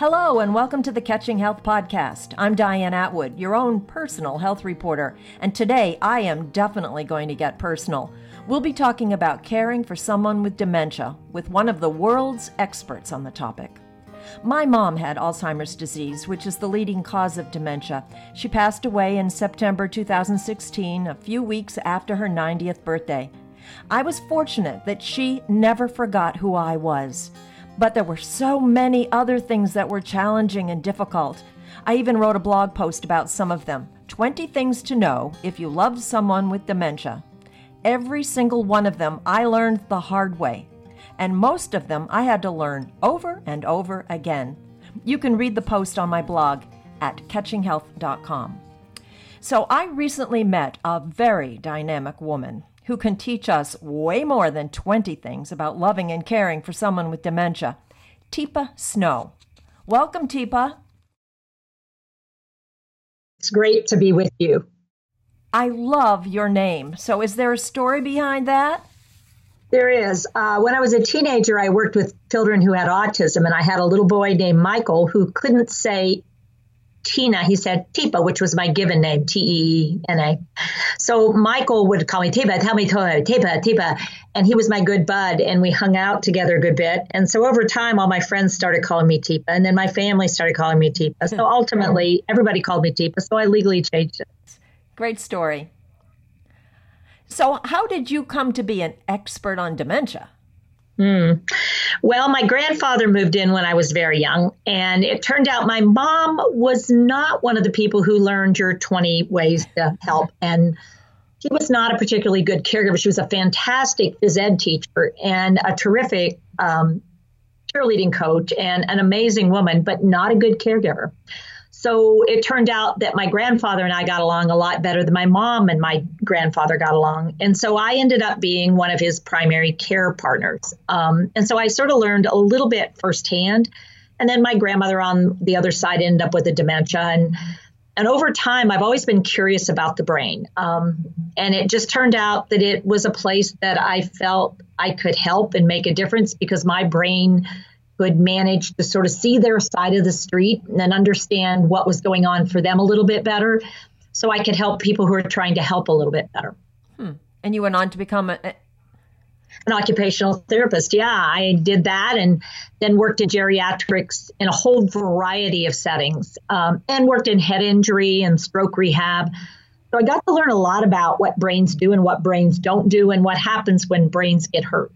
Hello, and welcome to the Catching Health Podcast. I'm Diane Atwood, your own personal health reporter, and today I am definitely going to get personal. We'll be talking about caring for someone with dementia with one of the world's experts on the topic. My mom had Alzheimer's disease, which is the leading cause of dementia. She passed away in September 2016, a few weeks after her 90th birthday. I was fortunate that she never forgot who I was. But there were so many other things that were challenging and difficult. I even wrote a blog post about some of them 20 things to know if you love someone with dementia. Every single one of them I learned the hard way, and most of them I had to learn over and over again. You can read the post on my blog at catchinghealth.com. So, I recently met a very dynamic woman who can teach us way more than 20 things about loving and caring for someone with dementia. Teepa Snow. Welcome, Teepa. It's great to be with you. I love your name. So, is there a story behind that? There is. Uh, when I was a teenager, I worked with children who had autism, and I had a little boy named Michael who couldn't say Tina, he said Teepa, which was my given name, T E N A. So Michael would call me Teepa, tell me Teepa, Teepa, and he was my good bud, and we hung out together a good bit. And so over time, all my friends started calling me Teepa, and then my family started calling me Teepa. So ultimately, everybody called me Teepa, so I legally changed it. Great story. So, how did you come to be an expert on dementia? Mm. Well, my grandfather moved in when I was very young, and it turned out my mom was not one of the people who learned your 20 ways to help. And she was not a particularly good caregiver. She was a fantastic phys ed teacher and a terrific um, cheerleading coach and an amazing woman, but not a good caregiver. So it turned out that my grandfather and I got along a lot better than my mom and my grandfather got along. And so I ended up being one of his primary care partners. Um, and so I sort of learned a little bit firsthand. And then my grandmother on the other side ended up with a dementia. And and over time, I've always been curious about the brain. Um, and it just turned out that it was a place that I felt I could help and make a difference because my brain could manage to sort of see their side of the street and understand what was going on for them a little bit better so I could help people who are trying to help a little bit better. Hmm. And you went on to become a, an occupational therapist. Yeah, I did that and then worked in geriatrics in a whole variety of settings um, and worked in head injury and stroke rehab. So I got to learn a lot about what brains do and what brains don't do and what happens when brains get hurt.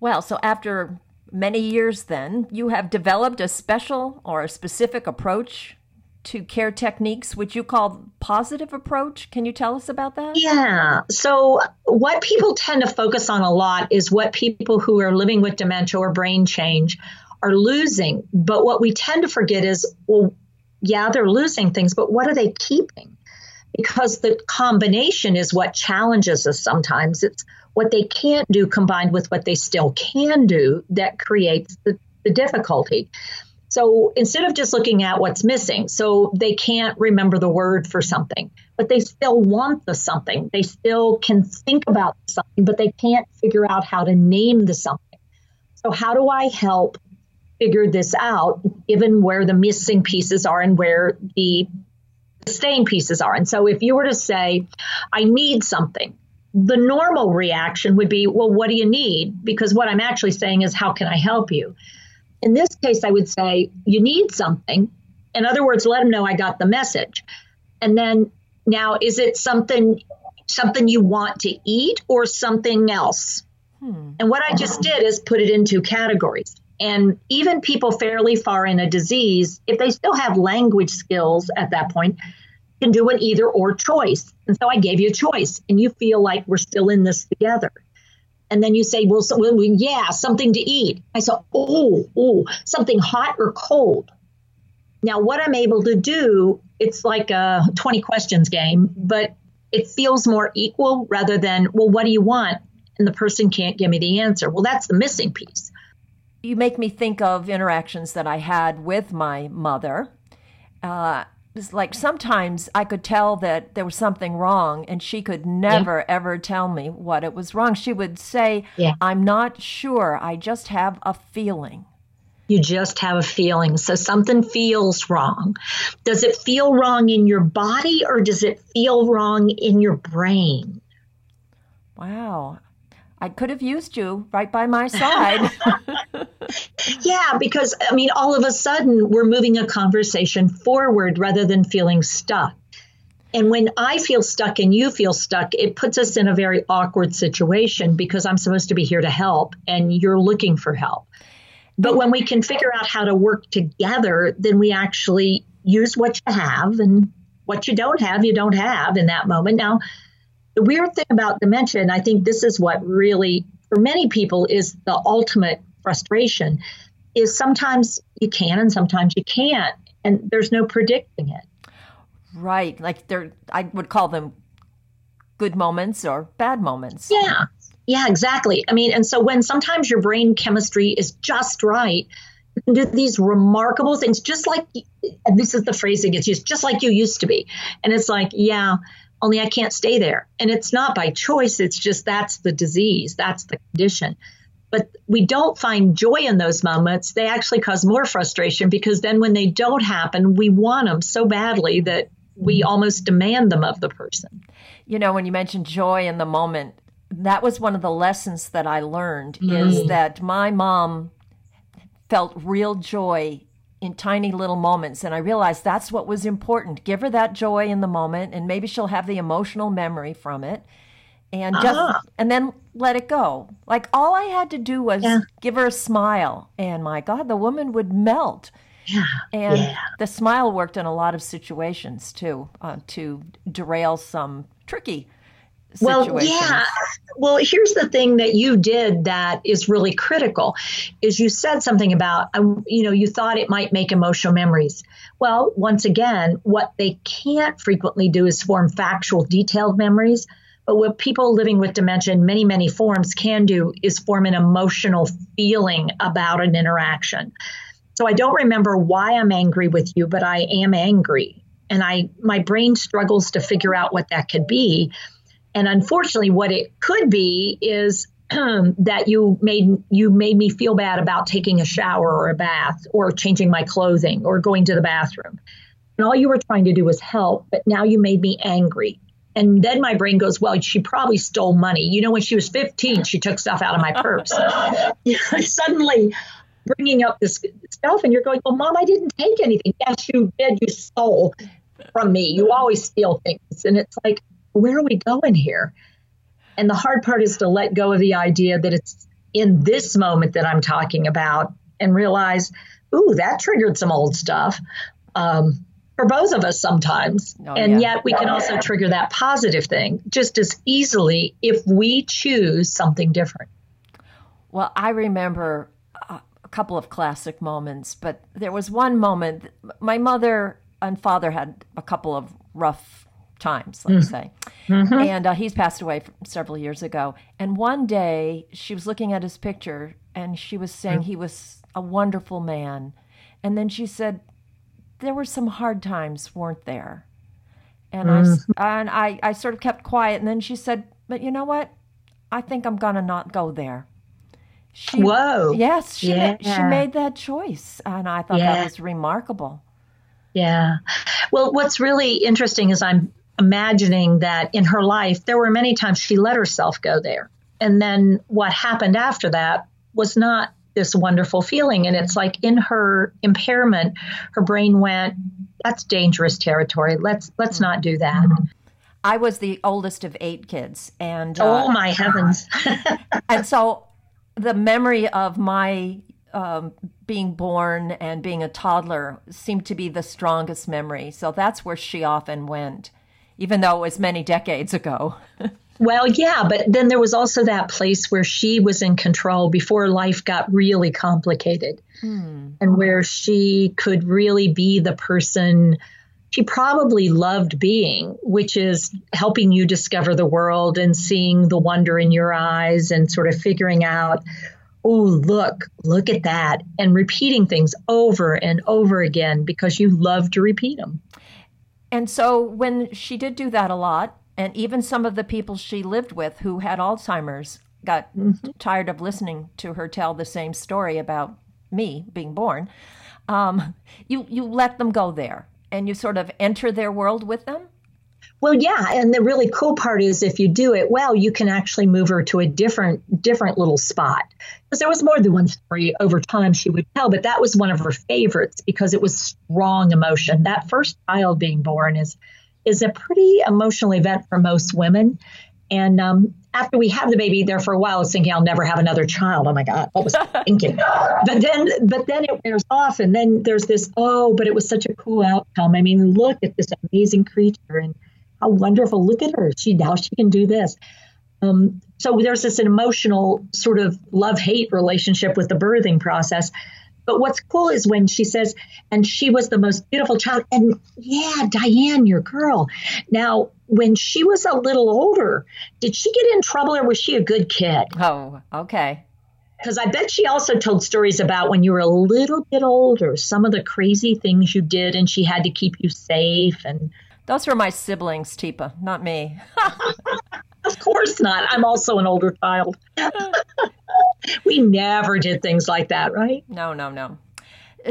Well, so after many years then, you have developed a special or a specific approach to care techniques, which you call positive approach. Can you tell us about that? Yeah. So, what people tend to focus on a lot is what people who are living with dementia or brain change are losing. But what we tend to forget is, well, yeah, they're losing things, but what are they keeping? Because the combination is what challenges us sometimes. It's what they can't do combined with what they still can do that creates the, the difficulty. So instead of just looking at what's missing, so they can't remember the word for something, but they still want the something. They still can think about something, but they can't figure out how to name the something. So, how do I help figure this out given where the missing pieces are and where the staying pieces are? And so, if you were to say, I need something, the normal reaction would be, well, what do you need? Because what I'm actually saying is, how can I help you? In this case, I would say, you need something. In other words, let them know I got the message. And then now, is it something something you want to eat or something else? Hmm. And what I just did is put it into categories. And even people fairly far in a disease, if they still have language skills at that point, can do an either or choice. And so I gave you a choice, and you feel like we're still in this together. And then you say, well, so, well yeah, something to eat. I said, oh, oh, something hot or cold. Now, what I'm able to do, it's like a 20 questions game, but it feels more equal rather than, well, what do you want? And the person can't give me the answer. Well, that's the missing piece. You make me think of interactions that I had with my mother. Uh, like sometimes I could tell that there was something wrong, and she could never yeah. ever tell me what it was wrong. She would say, yeah. I'm not sure, I just have a feeling. You just have a feeling. So something feels wrong. Does it feel wrong in your body or does it feel wrong in your brain? Wow. I could have used you right by my side. yeah, because I mean, all of a sudden we're moving a conversation forward rather than feeling stuck. And when I feel stuck and you feel stuck, it puts us in a very awkward situation because I'm supposed to be here to help and you're looking for help. But when we can figure out how to work together, then we actually use what you have and what you don't have, you don't have in that moment. Now, the weird thing about dementia, and I think this is what really, for many people, is the ultimate frustration, is sometimes you can and sometimes you can't. And there's no predicting it. Right. Like they're, I would call them good moments or bad moments. Yeah. Yeah, exactly. I mean, and so when sometimes your brain chemistry is just right, you can do these remarkable things, just like, and this is the phrase that gets used, just like you used to be. And it's like, yeah, only I can't stay there. And it's not by choice, it's just that's the disease, that's the condition. But we don't find joy in those moments. They actually cause more frustration because then when they don't happen, we want them so badly that we almost demand them of the person. You know, when you mentioned joy in the moment, that was one of the lessons that I learned mm. is that my mom felt real joy in tiny little moments and I realized that's what was important. Give her that joy in the moment and maybe she'll have the emotional memory from it and just uh-huh. and then let it go. Like all I had to do was yeah. give her a smile and my god, the woman would melt. Yeah. And yeah. the smile worked in a lot of situations too, uh, to derail some tricky situations. Well, yeah. Well, here's the thing that you did that is really critical is you said something about um, you know you thought it might make emotional memories. Well, once again, what they can't frequently do is form factual, detailed memories. But what people living with dementia in many, many forms can do is form an emotional feeling about an interaction. So I don't remember why I'm angry with you, but I am angry. And I my brain struggles to figure out what that could be. And unfortunately, what it could be is that you made you made me feel bad about taking a shower or a bath or changing my clothing or going to the bathroom. And all you were trying to do was help, but now you made me angry. And then my brain goes, well, she probably stole money. You know, when she was 15, she took stuff out of my purse. Suddenly, bringing up this stuff and you're going, well, mom, I didn't take anything. Yes, you did. You stole from me. You always steal things. And it's like, where are we going here? And the hard part is to let go of the idea that it's in this moment that I'm talking about and realize, ooh, that triggered some old stuff. Um, for both of us sometimes. Oh, and yeah. yet we can also trigger that positive thing just as easily if we choose something different. Well, I remember a couple of classic moments, but there was one moment. My mother and father had a couple of rough times, let's mm-hmm. say, mm-hmm. and uh, he's passed away several years ago. And one day she was looking at his picture and she was saying mm-hmm. he was a wonderful man, and then she said there were some hard times, weren't there? And I mm-hmm. and I, I sort of kept quiet, and then she said, "But you know what? I think I'm gonna not go there." She, Whoa. Yes, she, yeah. made, she made that choice. And I thought yeah. that was remarkable. Yeah. Well, what's really interesting is I'm imagining that in her life, there were many times she let herself go there. And then what happened after that was not this wonderful feeling. And it's like in her impairment, her brain went, that's dangerous territory. Let's let's not do that. I was the oldest of eight kids, and oh uh, my heavens! and so the memory of my um, being born and being a toddler seemed to be the strongest memory. So that's where she often went, even though it was many decades ago. well, yeah, but then there was also that place where she was in control before life got really complicated hmm. and where she could really be the person she probably loved being, which is helping you discover the world and seeing the wonder in your eyes and sort of figuring out, oh, look, look at that, and repeating things over and over again because you love to repeat them. And so when she did do that a lot, and even some of the people she lived with who had Alzheimer's got mm-hmm. tired of listening to her tell the same story about me being born, um, you you let them go there and you sort of enter their world with them. Well, yeah, and the really cool part is if you do it well, you can actually move her to a different different little spot. Because there was more than one story over time she would tell, but that was one of her favorites because it was strong emotion. That first child being born is is a pretty emotional event for most women. And um, after we have the baby, there for a while, I was thinking I'll never have another child. Oh my God, what was I thinking? but then, but then it wears off, and then there's this. Oh, but it was such a cool outcome. I mean, look at this amazing creature, and how wonderful. Look at her. She now she can do this. Um, so there's this emotional sort of love hate relationship with the birthing process. But what's cool is when she says, and she was the most beautiful child. And yeah, Diane, your girl. Now, when she was a little older, did she get in trouble or was she a good kid? Oh, okay. Because I bet she also told stories about when you were a little bit older, some of the crazy things you did, and she had to keep you safe and those were my siblings, Teepa, not me. of course not. I'm also an older child. we never did things like that, right? No, no, no.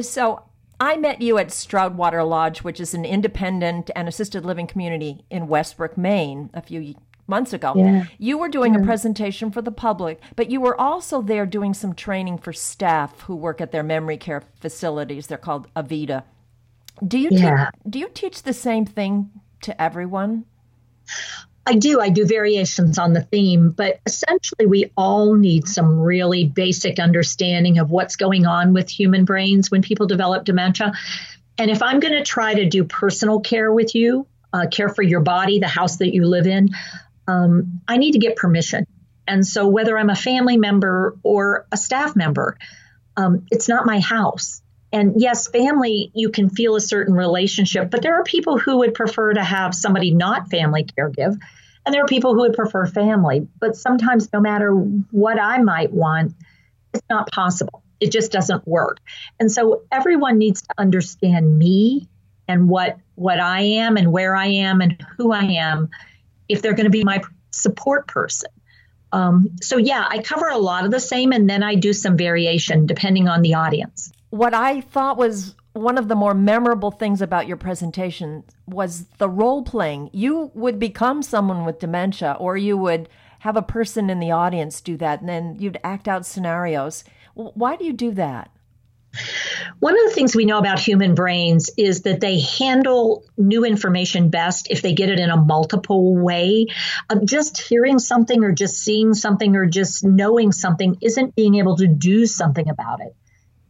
So I met you at Stroudwater Lodge, which is an independent and assisted living community in Westbrook, Maine, a few months ago. Yeah. You were doing yeah. a presentation for the public, but you were also there doing some training for staff who work at their memory care facilities. They're called Avita. Do you yeah. te- do you teach the same thing to everyone? I do. I do variations on the theme, but essentially, we all need some really basic understanding of what's going on with human brains when people develop dementia. And if I'm going to try to do personal care with you, uh, care for your body, the house that you live in, um, I need to get permission. And so, whether I'm a family member or a staff member, um, it's not my house. And yes, family, you can feel a certain relationship, but there are people who would prefer to have somebody not family caregive. And there are people who would prefer family. But sometimes, no matter what I might want, it's not possible. It just doesn't work. And so everyone needs to understand me and what what I am and where I am and who I am if they're going to be my support person. Um, so yeah, I cover a lot of the same, and then I do some variation depending on the audience what I thought was one of the more memorable things about your presentation was the role playing. You would become someone with dementia, or you would have a person in the audience do that, and then you'd act out scenarios. Why do you do that? One of the things we know about human brains is that they handle new information best if they get it in a multiple way. Uh, just hearing something or just seeing something or just knowing something isn't being able to do something about it.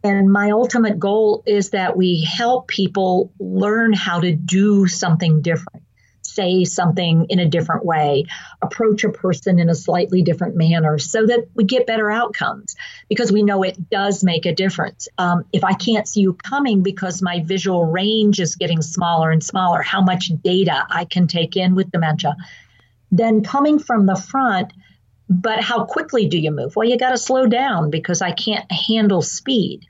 And my ultimate goal is that we help people learn how to do something different, say something in a different way, approach a person in a slightly different manner so that we get better outcomes because we know it does make a difference. Um, if I can't see you coming because my visual range is getting smaller and smaller, how much data I can take in with dementia, then coming from the front but how quickly do you move? Well, you got to slow down because I can't handle speed.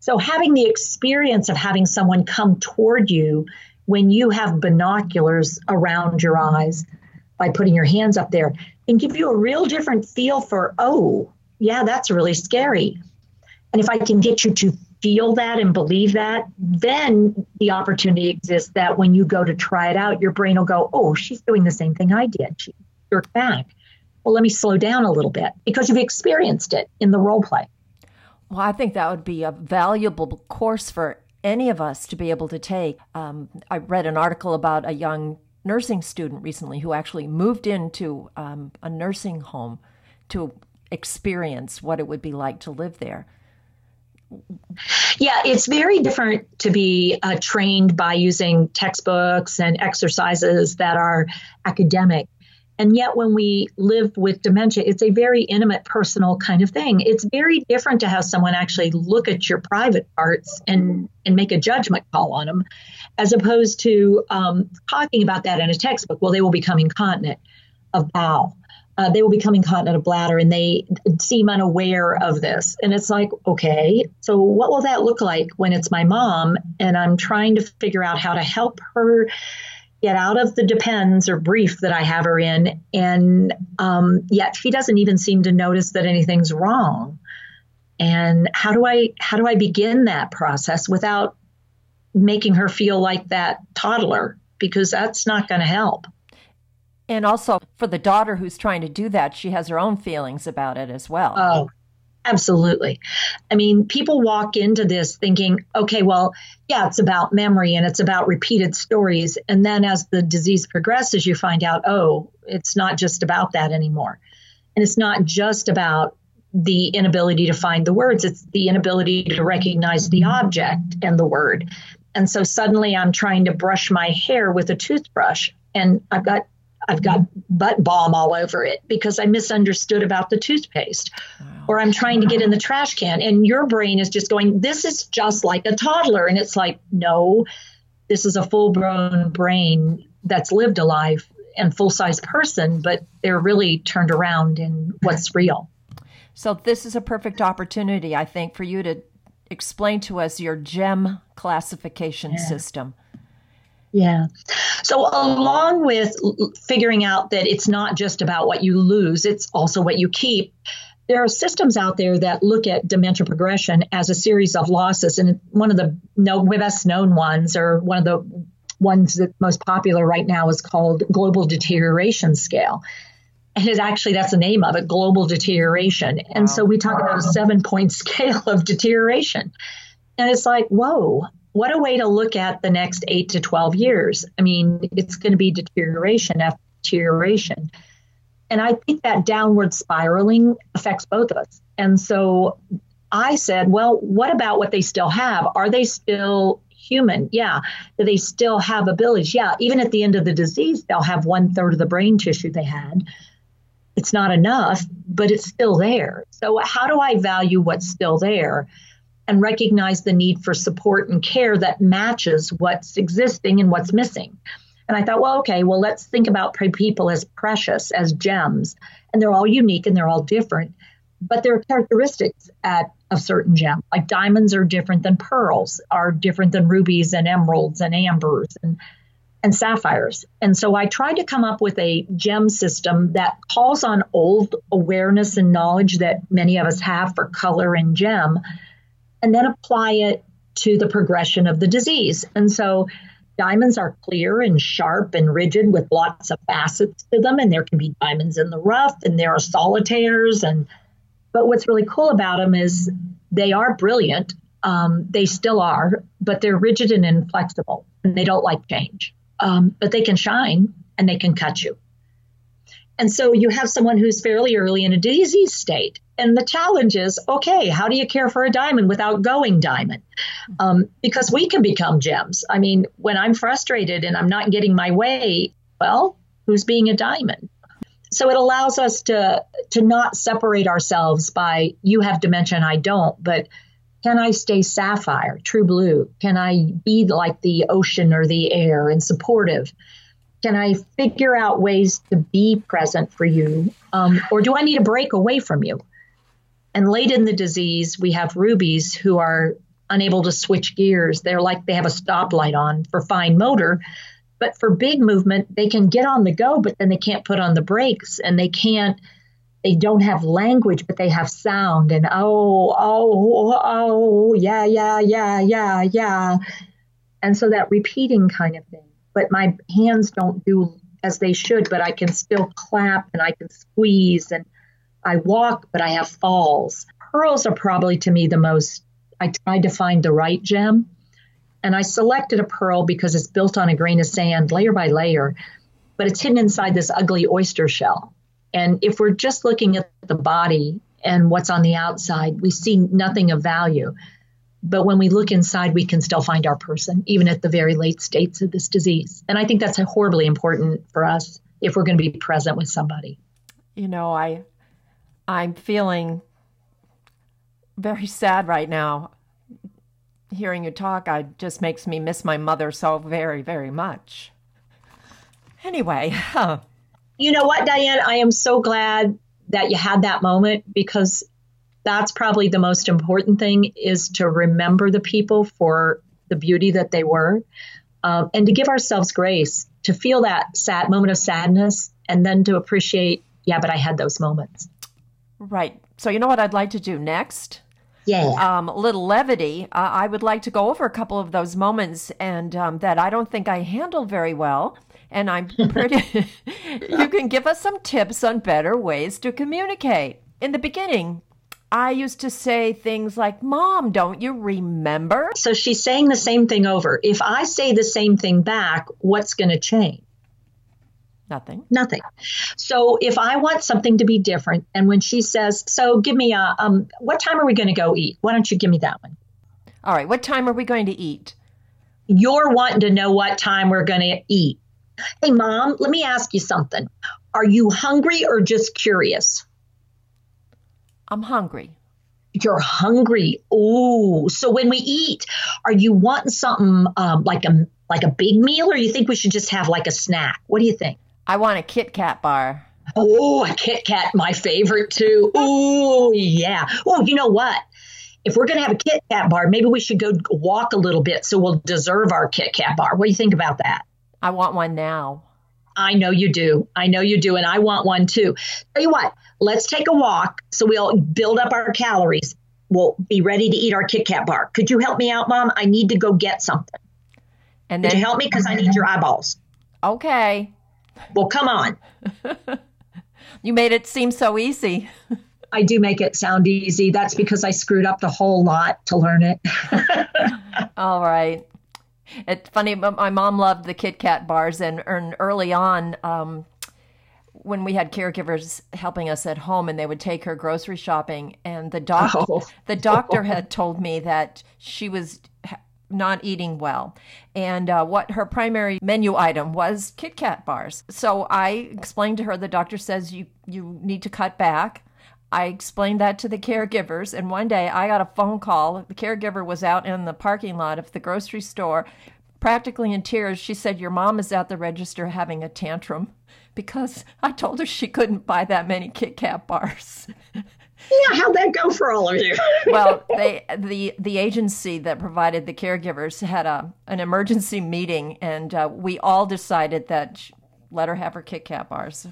So, having the experience of having someone come toward you when you have binoculars around your eyes by putting your hands up there can give you a real different feel for, oh, yeah, that's really scary. And if I can get you to feel that and believe that, then the opportunity exists that when you go to try it out, your brain will go, oh, she's doing the same thing I did. She jerked back well, let me slow down a little bit because you've experienced it in the role play. Well, I think that would be a valuable course for any of us to be able to take. Um, I read an article about a young nursing student recently who actually moved into um, a nursing home to experience what it would be like to live there. Yeah, it's very different to be uh, trained by using textbooks and exercises that are academic and yet, when we live with dementia, it's a very intimate, personal kind of thing. It's very different to have someone actually look at your private parts and, and make a judgment call on them, as opposed to um, talking about that in a textbook. Well, they will become incontinent of bowel. Uh, they will become incontinent of bladder and they seem unaware of this. And it's like, okay, so what will that look like when it's my mom and I'm trying to figure out how to help her get out of the depends or brief that I have her in, and um, yet she doesn't even seem to notice that anything's wrong. and how do I how do I begin that process without making her feel like that toddler because that's not going to help. And also for the daughter who's trying to do that, she has her own feelings about it as well. Oh, absolutely. I mean, people walk into this thinking, okay, well, yeah, it's about memory and it's about repeated stories. And then as the disease progresses, you find out, oh, it's not just about that anymore. And it's not just about the inability to find the words, it's the inability to recognize the object and the word. And so suddenly I'm trying to brush my hair with a toothbrush and I've got I've got butt balm all over it because I misunderstood about the toothpaste. Wow. Or I'm trying to get in the trash can and your brain is just going, This is just like a toddler. And it's like, no, this is a full grown brain that's lived a life and full size person, but they're really turned around in what's real. So this is a perfect opportunity, I think, for you to explain to us your GEM classification yeah. system. Yeah. So, along with figuring out that it's not just about what you lose, it's also what you keep, there are systems out there that look at dementia progression as a series of losses. And one of the no, best known ones, or one of the ones that most popular right now, is called Global Deterioration Scale. And it actually, that's the name of it, global deterioration. And so we talk about a seven point scale of deterioration. And it's like, whoa, what a way to look at the next eight to 12 years. I mean, it's going to be deterioration after deterioration. And I think that downward spiraling affects both of us. And so I said, well, what about what they still have? Are they still human? Yeah. Do they still have abilities? Yeah. Even at the end of the disease, they'll have one third of the brain tissue they had it's not enough, but it's still there. So, how do I value what's still there and recognize the need for support and care that matches what's existing and what's missing? And I thought, well, okay, well, let's think about people as precious, as gems. And they're all unique and they're all different, but there are characteristics at a certain gem. Like diamonds are different than pearls, are different than rubies and emeralds and ambers. And and sapphires. And so I tried to come up with a gem system that calls on old awareness and knowledge that many of us have for color and gem, and then apply it to the progression of the disease. And so diamonds are clear and sharp and rigid with lots of facets to them, and there can be diamonds in the rough, and there are solitaires. And but what's really cool about them is they are brilliant. Um, they still are, but they're rigid and inflexible, and they don't like change um, but they can shine and they can cut you. And so you have someone who's fairly early in a disease state. And the challenge is okay, how do you care for a diamond without going diamond? Um, because we can become gems. I mean, when I'm frustrated and I'm not getting my way, well, who's being a diamond? So it allows us to to not separate ourselves by you have dementia and I don't, but can I stay sapphire, true blue? Can I be like the ocean or the air and supportive? Can I figure out ways to be present for you? Um, or do I need to break away from you? And late in the disease, we have rubies who are unable to switch gears. They're like they have a stoplight on for fine motor. But for big movement, they can get on the go, but then they can't put on the brakes and they can't they don't have language, but they have sound and oh, oh, oh, yeah, yeah, yeah, yeah, yeah. And so that repeating kind of thing. But my hands don't do as they should, but I can still clap and I can squeeze and I walk, but I have falls. Pearls are probably to me the most, I tried to find the right gem. And I selected a pearl because it's built on a grain of sand, layer by layer, but it's hidden inside this ugly oyster shell. And if we're just looking at the body and what's on the outside, we see nothing of value. But when we look inside, we can still find our person, even at the very late states of this disease. And I think that's horribly important for us if we're going to be present with somebody. You know, I I'm feeling very sad right now. Hearing you talk, I just makes me miss my mother so very, very much. Anyway, you know what, Diane? I am so glad that you had that moment because that's probably the most important thing is to remember the people for the beauty that they were um, and to give ourselves grace to feel that sad moment of sadness and then to appreciate yeah but i had those moments right so you know what i'd like to do next Yeah. Um, a little levity. Uh, I would like to go over a couple of those moments and um, that I don't think I handle very well. And I'm pretty. you can give us some tips on better ways to communicate. In the beginning, I used to say things like, Mom, don't you remember? So she's saying the same thing over. If I say the same thing back, what's going to change? Nothing. Nothing. So if I want something to be different, and when she says, "So give me a um, what time are we going to go eat?" Why don't you give me that one? All right. What time are we going to eat? You're wanting to know what time we're going to eat. Hey, mom, let me ask you something. Are you hungry or just curious? I'm hungry. You're hungry. Oh, so when we eat, are you wanting something um, like a like a big meal, or you think we should just have like a snack? What do you think? I want a Kit Kat bar. Oh, a Kit Kat, my favorite too. Oh, yeah. Oh, you know what? If we're going to have a Kit Kat bar, maybe we should go walk a little bit so we'll deserve our Kit Kat bar. What do you think about that? I want one now. I know you do. I know you do. And I want one too. Tell you what, let's take a walk so we'll build up our calories. We'll be ready to eat our Kit Kat bar. Could you help me out, Mom? I need to go get something. And Could you help me? Because I need your eyeballs. okay. Well, come on. You made it seem so easy. I do make it sound easy. That's because I screwed up the whole lot to learn it. All right. It's funny. My mom loved the Kit Kat bars, and, and early on, um, when we had caregivers helping us at home, and they would take her grocery shopping, and the doctor, Oh. the doctor had told me that she was not eating well, and uh, what her primary menu item was Kit Kat bars. So I explained to her. The doctor says you you need to cut back. I explained that to the caregivers, and one day I got a phone call. The caregiver was out in the parking lot of the grocery store, practically in tears. She said, Your mom is at the register having a tantrum because I told her she couldn't buy that many Kit Kat bars. yeah, how'd that go for all of you? well, they the the agency that provided the caregivers had a an emergency meeting, and uh, we all decided that let her have her Kit Kat bars.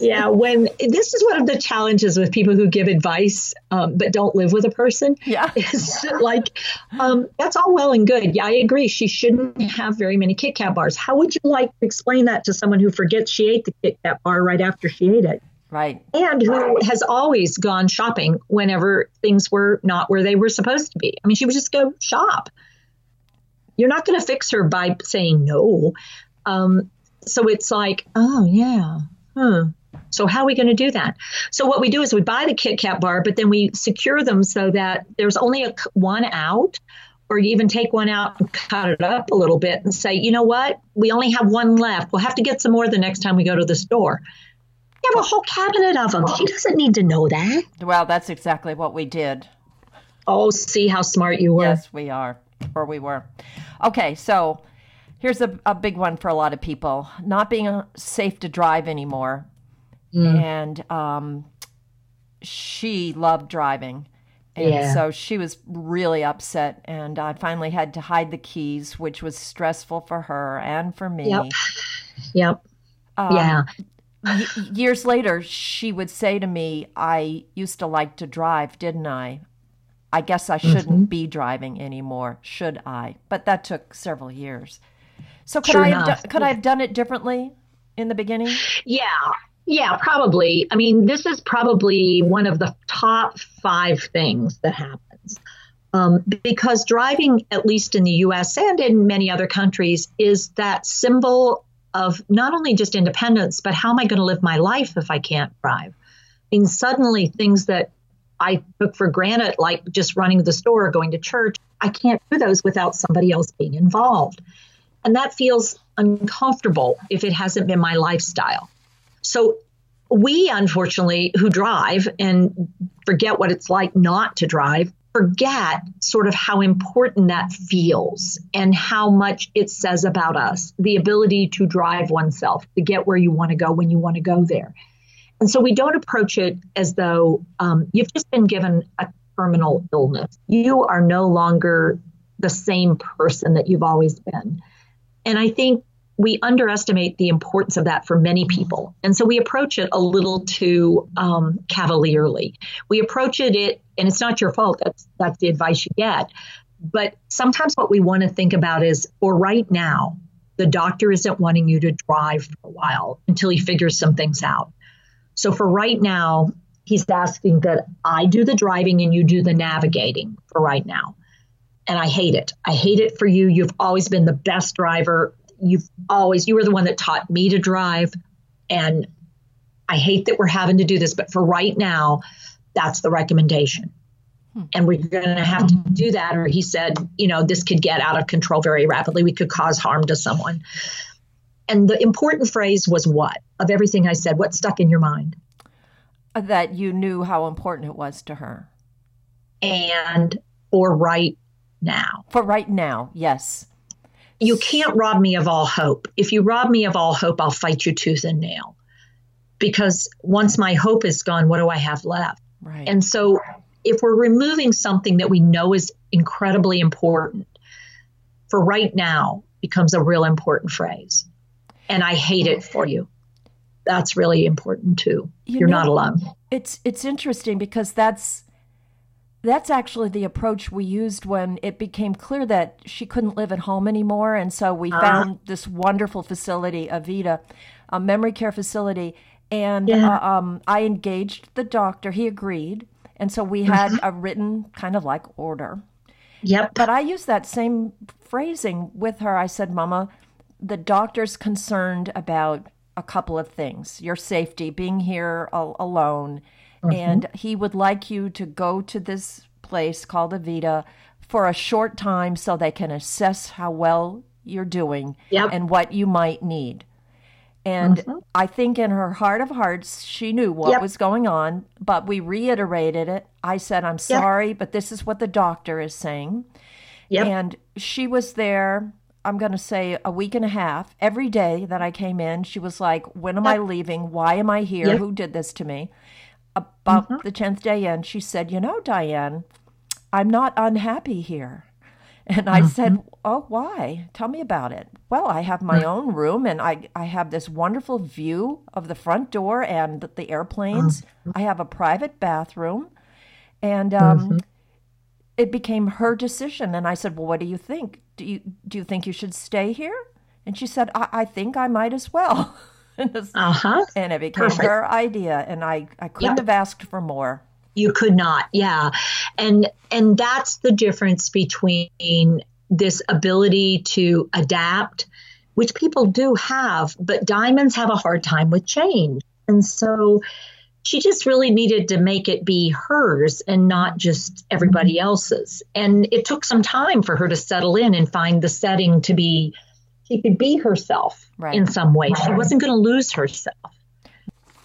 Yeah, when this is one of the challenges with people who give advice um, but don't live with a person. Yeah. It's like, um, that's all well and good. Yeah, I agree. She shouldn't have very many Kit Kat bars. How would you like to explain that to someone who forgets she ate the Kit Kat bar right after she ate it? Right. And who has always gone shopping whenever things were not where they were supposed to be. I mean, she would just go shop. You're not going to fix her by saying no. Um, so it's like, oh, yeah. Huh. So how are we going to do that? So what we do is we buy the Kit Kat bar, but then we secure them so that there's only a, one out, or you even take one out and cut it up a little bit and say, you know what, we only have one left. We'll have to get some more the next time we go to the store. You have a whole cabinet of them. She doesn't need to know that. Well, that's exactly what we did. Oh, see how smart you were. Yes, we are, or we were. Okay, so here's a, a big one for a lot of people not being uh, safe to drive anymore. And um, she loved driving. And Yeah. so she was really upset. And I finally had to hide the keys, which was stressful for her and for me. Yep. Yep. Um, yeah. y- years later, she would say to me, I used to like to drive, didn't I? I guess I shouldn't Mm-hmm. be driving anymore, should I? But that took several years. So could Sure I have enough. do- could I have done it differently in the beginning? Yeah. Yeah, probably. I mean, this is probably one of the top five things that happens. Um, because driving, at least in the US and in many other countries, is that symbol of not only just independence, but how am I going to live my life if I can't drive? I mean, suddenly things that I took for granted, like just running to the store or going to church, I can't do those without somebody else being involved. And that feels uncomfortable if it hasn't been my lifestyle. So we, unfortunately, who drive and forget what it's like not to drive, forget sort of how important that feels and how much it says about us the ability to drive oneself, to get where you want to go when you want to go there. And so we don't approach it as though um, you've just been given a terminal illness. You are no longer the same person that you've always been. And I think we underestimate the importance of that for many people. And so we approach it a little too um, cavalierly. We approach it, it, and it's not your fault. That's, that's the advice you get. But sometimes what we want to think about is, or right now, the doctor isn't wanting you to drive for a while until he figures some things out. So for right now, he's asking that I do the driving and you do the navigating for right now. And I hate it. I hate it for you. You've always been the best driver. You've always, you were the one that taught me to drive. And I hate that we're having to do this, but for right now, that's the recommendation. Hmm. And we're going to have to do that. Or he said, you know, this could get out of control very rapidly. We could cause harm to someone. And the important phrase was what? Of everything I said, what stuck in your mind? That you knew how important it was to her. And for right now. For right now, yes. You can't rob me of all hope. If you rob me of all hope, I'll fight you tooth and nail. Because once my hope is gone, what do I have left? Right. And so if we're removing something that we know is incredibly important, for right now becomes a real important phrase and I hate it for you. That's really important too. You are not alone. It's it's interesting because that's that's actually the approach we used when it became clear that she couldn't live at home anymore and so we uh found this wonderful facility Avita a memory care facility and yeah. uh, um, I engaged the doctor he agreed and so we had mm-hmm. a written kind of like order Yep. But I used that same phrasing with her. I said, Mama, the doctor's concerned about a couple of things your safety, being here alone. Mm-hmm. And he would like you to go to this place called Avita for a short time so they can assess how well you're doing yep. and what you might need. And mm-hmm. I think in her heart of hearts, she knew what yep. was going on, but we reiterated it. I said, I'm sorry, yep. but this is what the doctor is saying. Yep. And she was there I'm going to say a week and a half. Every day that I came in, she was like, When am I leaving? Why am I here? Who did this to me? About mm-hmm. the 10th day in, she said, You know, Diane, I'm not unhappy here. And I mm-hmm. said, Oh, why? Tell me about it. Well, I have my mm-hmm. own room and I, I have this wonderful view of the front door and the airplanes. Mm-hmm. I have a private bathroom. And um, mm-hmm. it became her decision. And I said, Well, what do you think? do you do you think you should stay here? And she said, I, I think I might as well. uh-huh. And it became Perfect. her idea, and I, I couldn't yep. have asked for more. You could not, yeah. And and that's the difference between this ability to adapt, which people do have, but diamonds have a hard time with change. And so she just really needed to make it be hers and not just everybody else's. And it took some time for her to settle in and find the setting to be, she could be herself right. in some way. Right. She wasn't going to lose herself.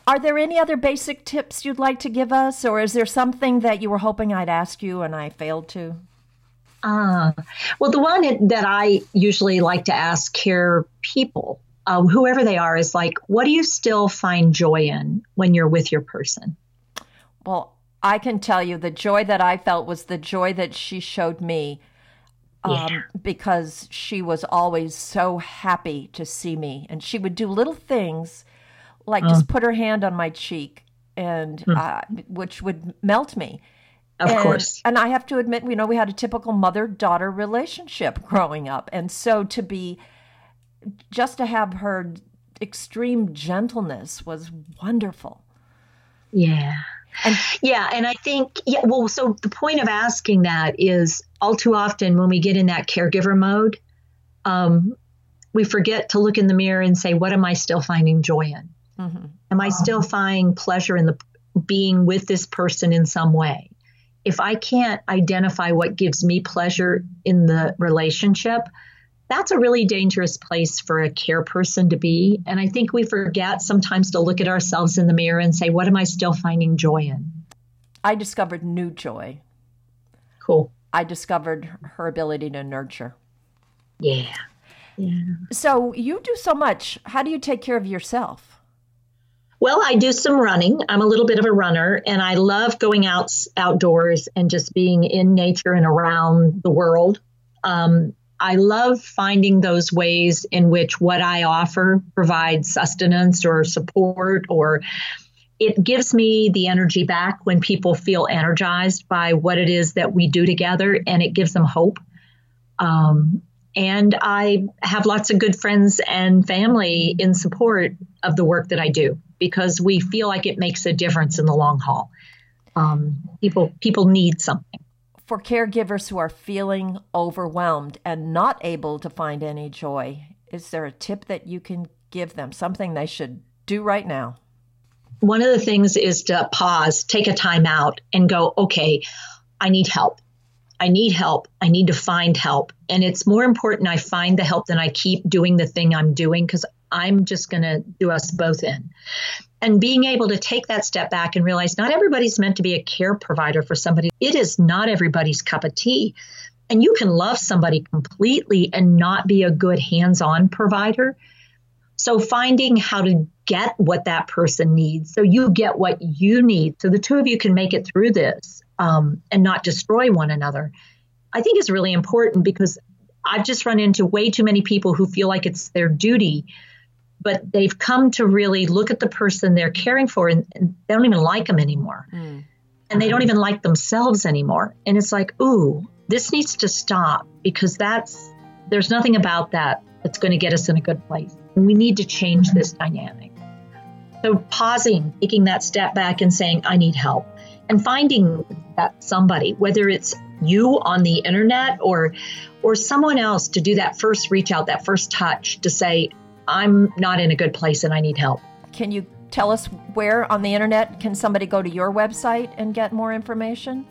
Are there any other basic tips you'd like to give us, or is there something that you were hoping I'd ask you and I failed to? Ah, uh, well, the one that I usually like to ask care people uh, whoever they are, is like, what do you still find joy in when you're with your person? Well, I can tell you the joy that I felt was the joy that she showed me um, yeah. because she was always so happy to see me. And she would do little things like uh. just put her hand on my cheek, and hmm. uh, which would melt me. Of and, course. And I have to admit, you know, we had a typical mother daughter relationship growing up. And so to be just to have her extreme gentleness was wonderful. Yeah. And, yeah, and I think yeah, well, so the point of asking that is all too often when we get in that caregiver mode, um, we forget to look in the mirror and say, "What am I still finding joy in? Mm-hmm. Am I still finding pleasure in the being with this person in some way?" If I can't identify what gives me pleasure in the relationship, that's a really dangerous place for a care person to be. And I think we forget sometimes to look at ourselves in the mirror and say, what am I still finding joy in? I discovered new joy. Cool. I discovered her ability to nurture. Yeah. Yeah. So you do so much. How do you take care of yourself? Well, I do some running. I'm a little bit of a runner and I love going out outdoors and just being in nature and around the world. Um, I love finding those ways in which what I offer provides sustenance or support or it gives me the energy back when people feel energized by what it is that we do together and it gives them hope. Um, and I have lots of good friends and family in support of the work that I do because we feel like it makes a difference in the long haul. Um, people people need something. For caregivers who are feeling overwhelmed and not able to find any joy, is there a tip that you can give them? Something they should do right now? one of the things is to pause, take a time out, and go, okay, I need help. I need help. I need to find help. And it's more important I find the help than I keep doing the thing I'm doing because I'm just going to do us both in. And being able to take that step back and realize not everybody's meant to be a care provider for somebody, it is not everybody's cup of tea. And you can love somebody completely and not be a good hands on provider. So finding how to get what that person needs so you get what you need so the two of you can make it through this um, and not destroy one another, I think is really important because I've just run into way too many people who feel like it's their duty, but they've come to really look at the person they're caring for and, and they don't even like them anymore. Mm. And they don't even like themselves anymore. And it's like, ooh, this needs to stop because that's, there's nothing about that that's going to get us in a good place. And we need to change this dynamic. So pausing, taking that step back and saying, I need help. And finding that somebody, whether it's you on the internet or or someone else to do that first reach out, that first touch to say, I'm not in a good place and I need help. Can you tell us where on the internet can somebody go to your website and get more information?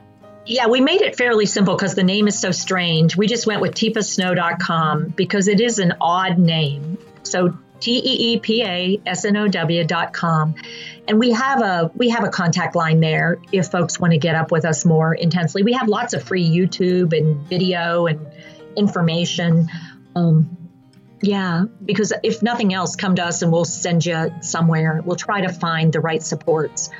Yeah, we made it fairly simple because the name is so strange. We just went with teepasnow.com because it is an odd name. So T E E P A S N O W dot com. And we have a we have a contact line there if folks want to get up with us more intensely. We have lots of free YouTube and video and information. Um, yeah, because if nothing else, come to us and we'll send you somewhere. We'll try to find the right supports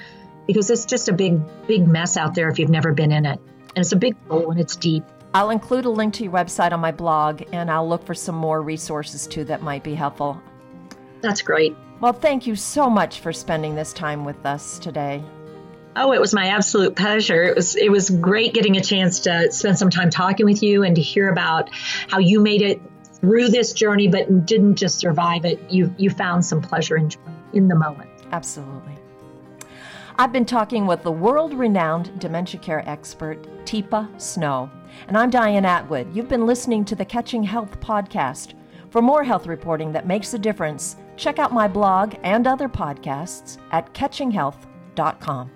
because it's just a big, big mess out there if you've never been in it. And it's a big hole and it's deep. I'll include a link to your website on my blog and I'll look for some more resources too that might be helpful. That's great. Well, thank you so much for spending this time with us today. Oh, it was my absolute pleasure. It was it was great getting a chance to spend some time talking with you and to hear about how you made it through this journey but didn't just survive it. You you found some pleasure in in the moment. Absolutely. I've been talking with the world renowned dementia care expert, Teepa Snow. And I'm Diane Atwood. You've been listening to the Catching Health podcast. For more health reporting that makes a difference, check out my blog and other podcasts at catchinghealth.com.